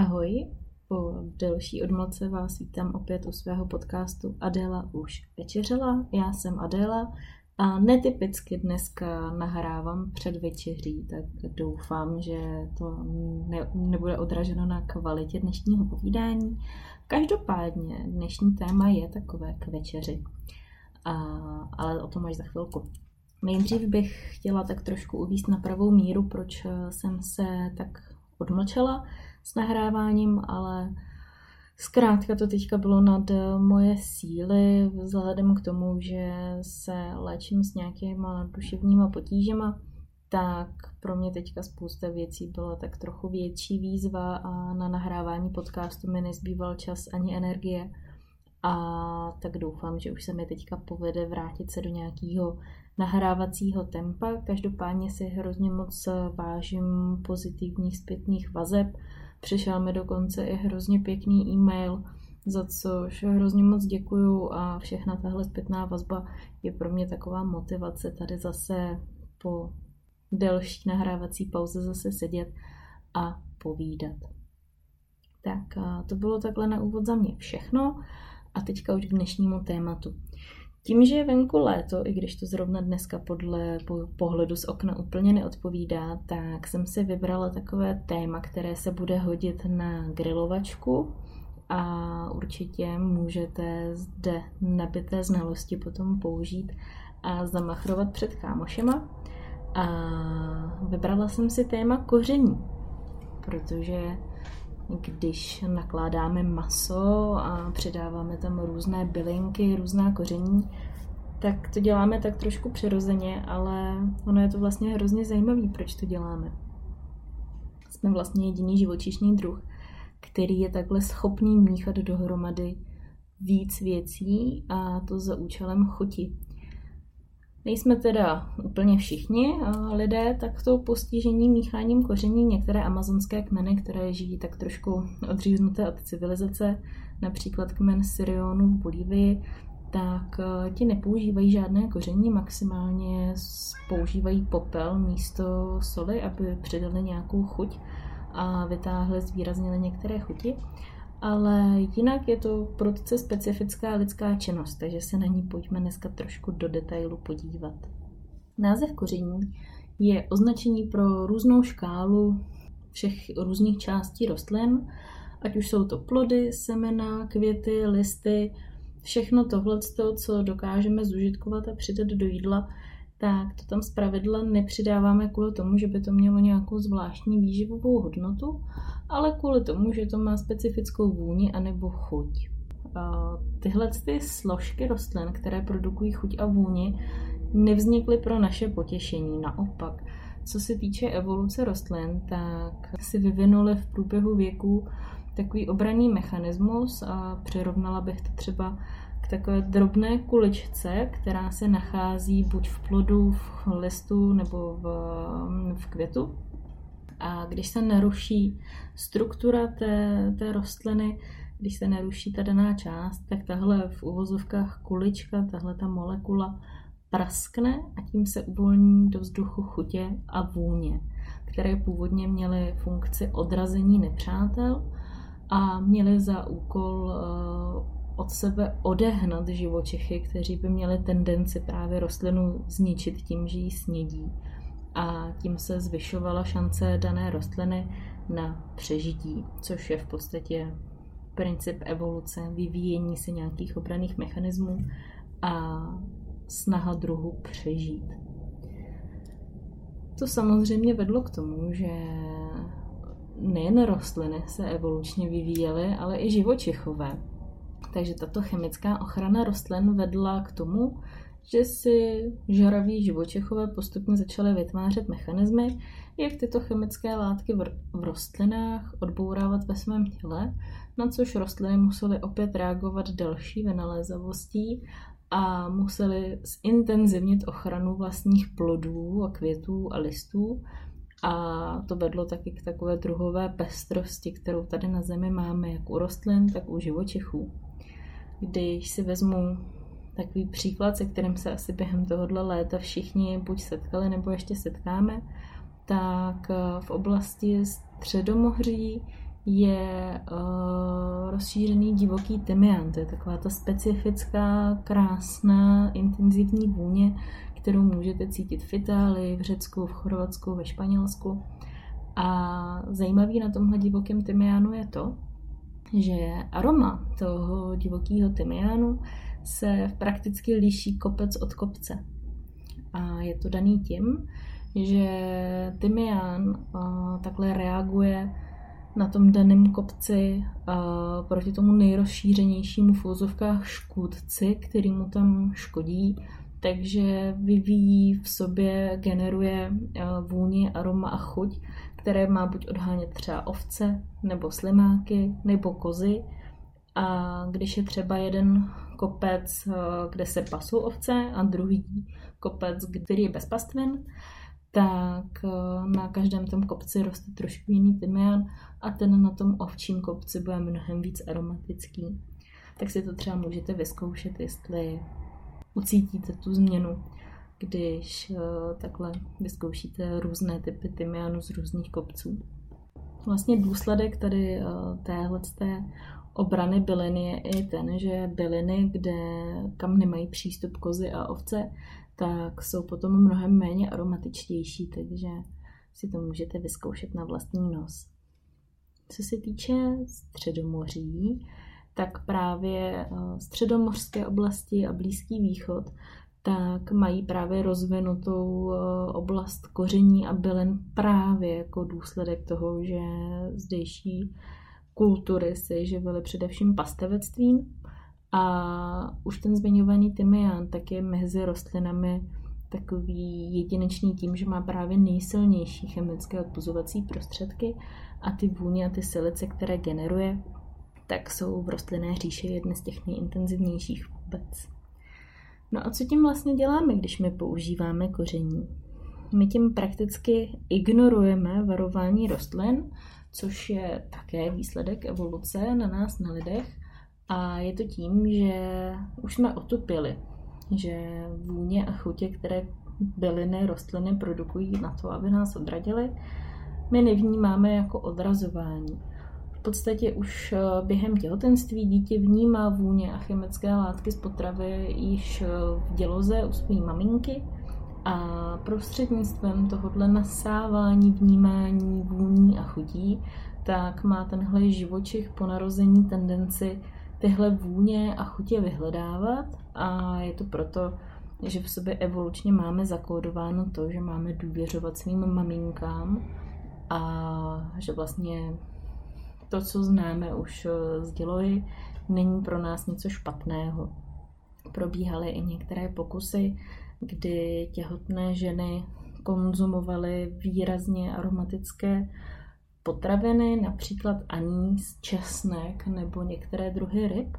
Ahoj, po delší odmlce vás vítám opět u svého podcastu Adéla už večeřela. Já jsem Adéla a netypicky dneska nahrávám před večeří, tak doufám, že to ne, nebude odraženo na kvalitě dnešního povídání. Každopádně dnešní téma je takové k večeři, a, ale o tom až za chvilku. Nejdřív bych chtěla tak trošku uvíct na pravou míru, proč jsem se tak odmlčela s nahráváním, ale zkrátka to teďka bylo nad moje síly vzhledem k tomu, že se léčím s nějakýma duševníma potížema, tak pro mě teďka spousta věcí byla tak trochu větší výzva a na nahrávání podcastu mi nezbýval čas ani energie. A tak doufám, že už se mi teďka povede vrátit se do nějakého nahrávacího tempa. Každopádně si hrozně moc vážím pozitivních zpětných vazeb. Přišel mi dokonce i hrozně pěkný e-mail, za což hrozně moc děkuju a všechna tahle zpětná vazba je pro mě taková motivace tady zase po delší nahrávací pauze zase sedět a povídat. Tak to bylo takhle na úvod za mě všechno a teďka už k dnešnímu tématu. Tím, že je venku léto, i když to zrovna dneska podle pohledu z okna úplně neodpovídá, tak jsem si vybrala takové téma, které se bude hodit na grilovačku a určitě můžete zde nabité znalosti potom použít a zamachrovat před kámošema. A vybrala jsem si téma koření, protože když nakládáme maso a přidáváme tam různé bylinky, různá koření, tak to děláme tak trošku přirozeně, ale ono je to vlastně hrozně zajímavé, proč to děláme. Jsme vlastně jediný živočišný druh, který je takhle schopný míchat dohromady víc věcí a to za účelem chuti. Nejsme teda úplně všichni lidé takto postižení mícháním koření. Některé amazonské kmeny, které žijí tak trošku odříznuté od civilizace, například kmen Sirionu v Bolívii, tak e, ti nepoužívají žádné koření, maximálně používají popel místo soli, aby přidali nějakou chuť a vytáhli, zvýraznili některé chuti ale jinak je to prudce specifická lidská činnost, takže se na ní pojďme dneska trošku do detailu podívat. Název koření je označení pro různou škálu všech různých částí rostlin, ať už jsou to plody, semena, květy, listy, všechno tohle, co dokážeme zužitkovat a přidat do jídla, tak to tam zpravidla nepřidáváme kvůli tomu, že by to mělo nějakou zvláštní výživovou hodnotu, ale kvůli tomu, že to má specifickou vůni anebo chuť. Tyhle ty složky rostlin, které produkují chuť a vůni, nevznikly pro naše potěšení. Naopak, co se týče evoluce rostlin, tak si vyvinuli v průběhu věku takový obraný mechanismus a přirovnala bych to třeba takové drobné kuličce, která se nachází buď v plodu, v listu nebo v, v květu. A když se naruší struktura té, té rostliny, když se naruší ta daná část, tak tahle v uvozovkách kulička, tahle ta molekula praskne a tím se uvolní do vzduchu chutě a vůně, které původně měly funkci odrazení nepřátel a měly za úkol eh, od sebe odehnat živočichy, kteří by měli tendenci právě rostlinu zničit tím, že ji snědí. A tím se zvyšovala šance dané rostliny na přežití, což je v podstatě princip evoluce, vyvíjení se nějakých obraných mechanismů a snaha druhu přežít. To samozřejmě vedlo k tomu, že nejen rostliny se evolučně vyvíjely, ale i živočichové. Takže tato chemická ochrana rostlin vedla k tomu, že si žaraví živočichové postupně začaly vytvářet mechanismy, jak tyto chemické látky v rostlinách odbourávat ve svém těle, na což rostliny musely opět reagovat další vynalézavostí a museli zintenzivnit ochranu vlastních plodů a květů a listů. A to vedlo taky k takové druhové pestrosti, kterou tady na Zemi máme jak u rostlin, tak u živočichů. Když si vezmu takový příklad, se kterým se asi během tohohle léta všichni buď setkali nebo ještě setkáme, tak eh, v oblasti Středomohří je uh, rozšířený divoký tymián. To je taková ta specifická, krásná, intenzivní vůně, kterou můžete cítit v Itálii, v Řecku, v Chorvatsku, ve Španělsku. A zajímavý na tomhle divokém tymiánu je to, že aroma toho divokého tymiánu se prakticky liší kopec od kopce. A je to daný tím, že tymián takhle reaguje na tom daném kopci proti tomu nejrozšířenějšímu v škůdci, který mu tam škodí, takže vyvíjí v sobě, generuje vůni, aroma a chuť, které má buď odhánět třeba ovce, nebo slimáky, nebo kozy. A když je třeba jeden kopec, kde se pasou ovce a druhý kopec, který je bez pastvin, tak na každém tom kopci roste trošku jiný tymián a ten na tom ovčím kopci bude mnohem víc aromatický. Tak si to třeba můžete vyzkoušet, jestli ucítíte tu změnu, když uh, takhle vyzkoušíte různé typy tymiánu z různých kopců. Vlastně důsledek tady uh, téhle obrany byliny je i ten, že byliny, kde, kam nemají přístup kozy a ovce, tak jsou potom mnohem méně aromatičtější, takže si to můžete vyzkoušet na vlastní nos. Co se týče středomoří, tak právě eh, středomořské oblasti a Blízký východ tak mají právě rozvinutou eh, oblast koření a bylin právě jako důsledek toho, že zdejší kultury se živily především pastevectvím. A už ten zmiňovaný tymián tak je mezi rostlinami takový jedinečný tím, že má právě nejsilnější chemické odpuzovací prostředky a ty vůně a ty silice, které generuje, tak jsou v rostlinné říši jedny z těch nejintenzivnějších vůbec. No a co tím vlastně děláme, když my používáme koření? My tím prakticky ignorujeme varování rostlin, což je také výsledek evoluce na nás, na lidech. A je to tím, že už jsme otupili, že vůně a chutě, které byliny, rostliny produkují na to, aby nás odradili, my nevnímáme jako odrazování. V podstatě už eh, během těhotenství dítě vnímá vůně a chemické látky z potravy již eh, v děloze u své maminky a prostřednictvím tohohle nasávání, vnímání vůní a chutí, tak má tenhle živočich po narození tendenci tyhle vůně a chutě vyhledávat. A je to proto, že v sobě evolučně máme zakódováno to, že máme důvěřovat svým maminkám a že vlastně to, co známe už eh, z dělohy, není pro nás něco špatného. Probíhaly i některé pokusy, kdy těhotné ženy konzumovaly výrazně aromatické potraviny, například anís, česnek nebo některé druhy ryb.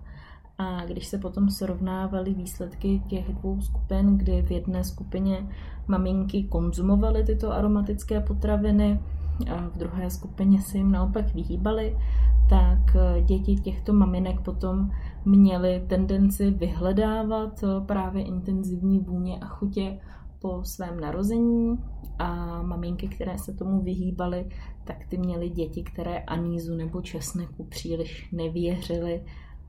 A když se potom srovnávaly výsledky těch dvou skupin, kdy v jedné skupině maminky konzumovaly tyto aromatické potraviny a v druhé skupině se jim naopak vyhýbaly, tak děti těchto maminek potom měly tendenci vyhledávat právě intenzivní vůně a chutě po svém narození a maminky, které se tomu vyhýbaly, tak ty měly děti, které anízu nebo česneku příliš nevěřily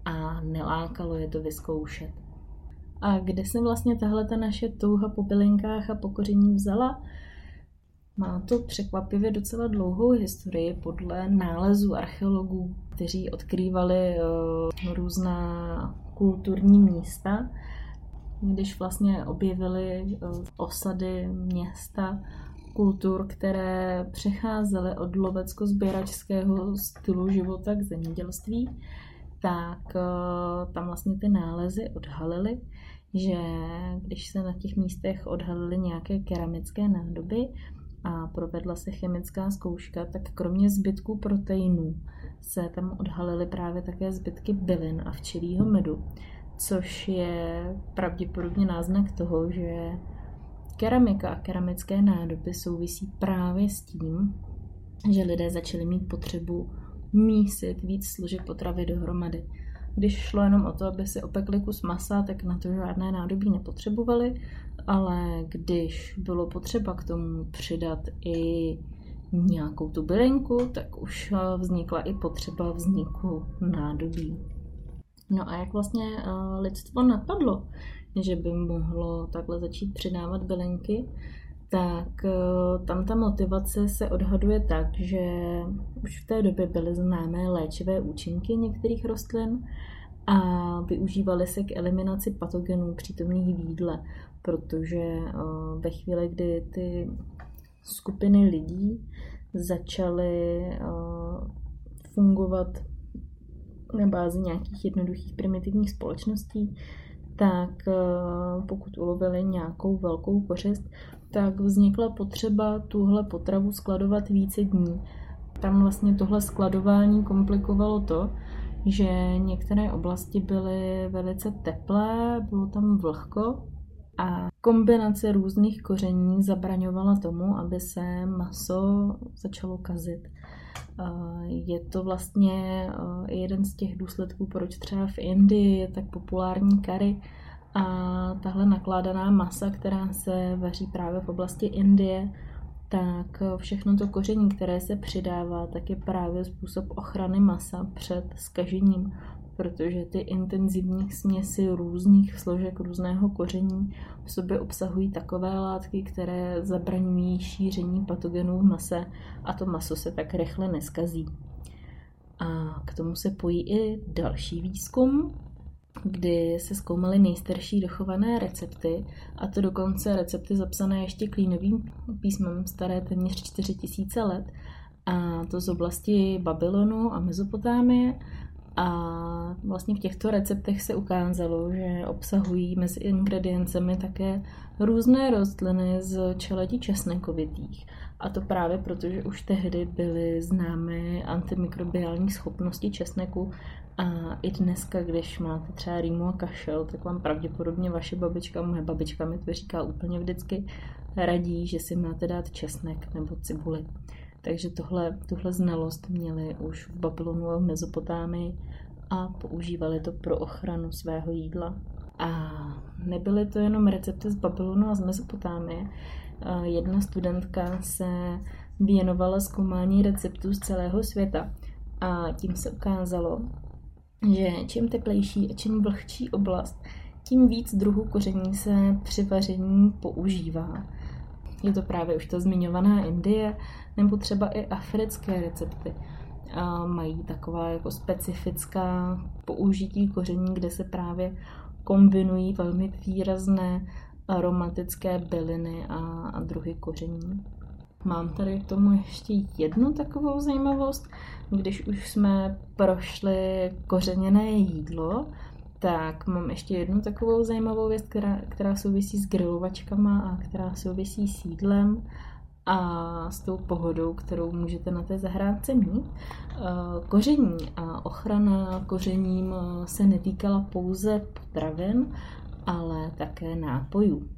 a nelákalo je to vyzkoušet. A kde se vlastně tahle ta naše touha po bylinkách a pokoření vzala? Má to překvapivě docela dlouhou historii podle nálezů archeologů, kteří odkrývali uh, různá kulturní místa když vlastně objevili eh, osady města kultur, které přecházely od lovecko-sběračského stylu života k zemědělství, tak eh, tam vlastně ty nálezy odhalily, že když se na těch místech odhalily nějaké keramické nádoby a provedla se chemická zkouška, tak kromě zbytků proteinů se tam odhalily právě také zbytky bylin a včelího medu což je pravděpodobně náznak toho, že keramika a keramické nádoby souvisí právě s tím, že lidé začali mít potřebu mísit víc složek potravy dohromady. Když šlo jenom o to, aby si opekli kus masa, tak na to žádné nádobí nepotřebovali, ale když bylo potřeba k tomu přidat i nějakou tu bylinku, tak už eh, vznikla i potřeba vzniku nádobí. No a jak vlastně eh, lidstvo napadlo, že by mohlo takhle začít přidávat bylinky, tak eh, tam ta motivace se odhaduje tak, že už v té době byly známé léčivé účinky některých rostlin a využívaly se k eliminaci patogenů přítomných v jídle, protože ve chvíli, kdy ty skupiny lidí začaly fungovat na bázi nějakých jednoduchých primitivních společností, tak pokud ulovili nějakou velkou kořist, tak vznikla potřeba tuhle potravu skladovat více dní. Tam vlastně tohle skladování komplikovalo to, že některé oblasti byly velice teplé, bylo tam vlhko a kombinace různých koření zabraňovala tomu, aby se maso začalo kazit. Je to vlastně jeden z těch důsledků, proč třeba v Indii je tak populární kary a tahle nakládaná masa, která se vaří právě v oblasti Indie, tak všechno to koření, které se přidává, tak je právě způsob ochrany masa před skažením protože ty intenzivní směsi různých složek různého koření v sobě obsahují takové látky, které zabraňují šíření patogenů v mase a to maso se tak rychle neskazí. A k tomu se pojí i další výzkum, kdy se zkoumaly nejstarší dochované recepty, a to dokonce recepty zapsané ještě klínovým písmem staré téměř 4000 let, a to z oblasti Babylonu a Mezopotámie a vlastně v těchto receptech se ukázalo, že obsahují mezi ingrediencemi také různé rostliny z čeledí česnekovitých. A to právě proto, že už tehdy byly známé antimikrobiální schopnosti česneku a i dneska, když máte třeba rýmu a kašel, tak vám pravděpodobně vaše babička, moje babička mi to říká úplně vždycky, radí, že si máte dát česnek nebo cibuli. Takže tohle, tuhle znalost měli už v Babylonu a v Mezopotámii a používali to pro ochranu svého jídla. A nebyly to jenom recepty z Babylonu a z Mezopotámie. Jedna studentka se věnovala zkoumání receptů z celého světa a tím se ukázalo, že čím teplejší a čím vlhčí oblast, tím víc druhů koření se při vaření používá. Je to právě už ta zmiňovaná Indie, nebo třeba i africké recepty. A mají taková jako specifická použití koření, kde se právě kombinují velmi výrazné aromatické byliny a, a druhy koření. Mám tady k tomu ještě jednu takovou zajímavost. Když už jsme prošli kořeněné jídlo, tak mám ještě jednu takovou zajímavou věc, která, která souvisí s grilovačkama a která souvisí s jídlem a s tou pohodou, kterou můžete na té zahrádce mít. Eh, koření a ochrana kořením eh, se netýkala pouze potravin, ale také nápojů.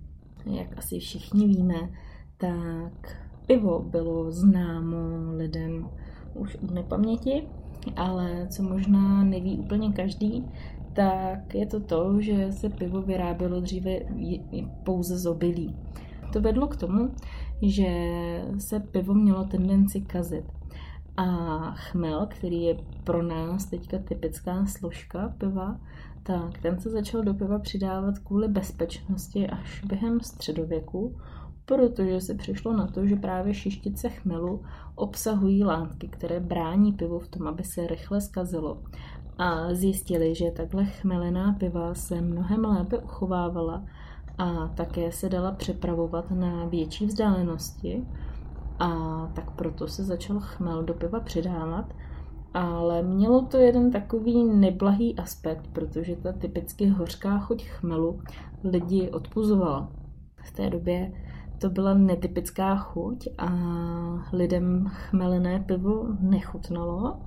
Jak asi všichni víme, tak pivo bylo známo lidem už od nepaměti, ale co možná neví úplně každý, tak je to to, že se pivo vyrábělo dříve pouze z obilí. To vedlo k tomu, že se pivo mělo tendenci kazit. A chmel, který je pro nás teďka typická složka piva, tak ten se začal do piva přidávat kvůli bezpečnosti až během středověku, protože se přišlo na to, že právě šištice chmelu obsahují látky, které brání pivu v tom, aby se rychle skazilo. A zjistili, že takhle chmelená piva se mnohem lépe uchovávala a také se dala přepravovat na větší vzdálenosti a tak proto se začal chmel do piva přidávat, ale mělo to jeden takový neblahý aspekt, protože ta typicky hořká chuť chmelu lidi odpuzovala. V té době to byla netypická chuť a lidem chmelené pivo nechutnalo,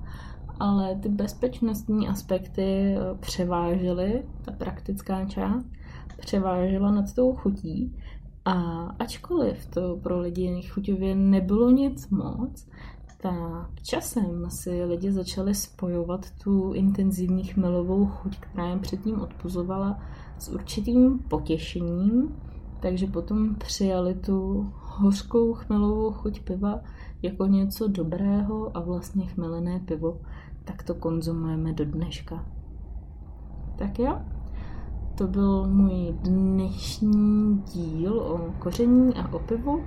ale ty bezpečnostní aspekty převážely, ta praktická část, převážela nad tou chutí. A ačkoliv to pro lidi chuťově nebylo nic moc, tak časem si lidi začali spojovat tu intenzivní chmelovou chuť, která jim předtím odpuzovala, s určitým potěšením, takže potom přijali tu hořkou chmelovou chuť piva jako něco dobrého a vlastně chmelené pivo, tak to konzumujeme do dneška. Tak jo, to byl můj dnešní díl o koření a o pivu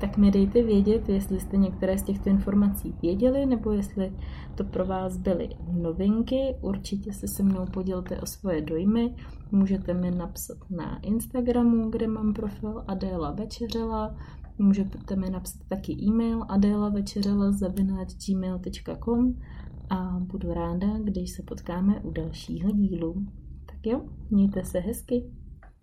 tak mi dejte vědět, jestli jste některé z těchto informací věděli, nebo jestli to pro vás byly novinky. Určitě se se mnou podělte o svoje dojmy. Můžete mi napsat na Instagramu, kde mám profil Adéla Večeřela. Můžete mi napsat taky e-mail adélavečeřela.gmail.com a budu ráda, když se potkáme u dalšího dílu. Tak jo, mějte se hezky.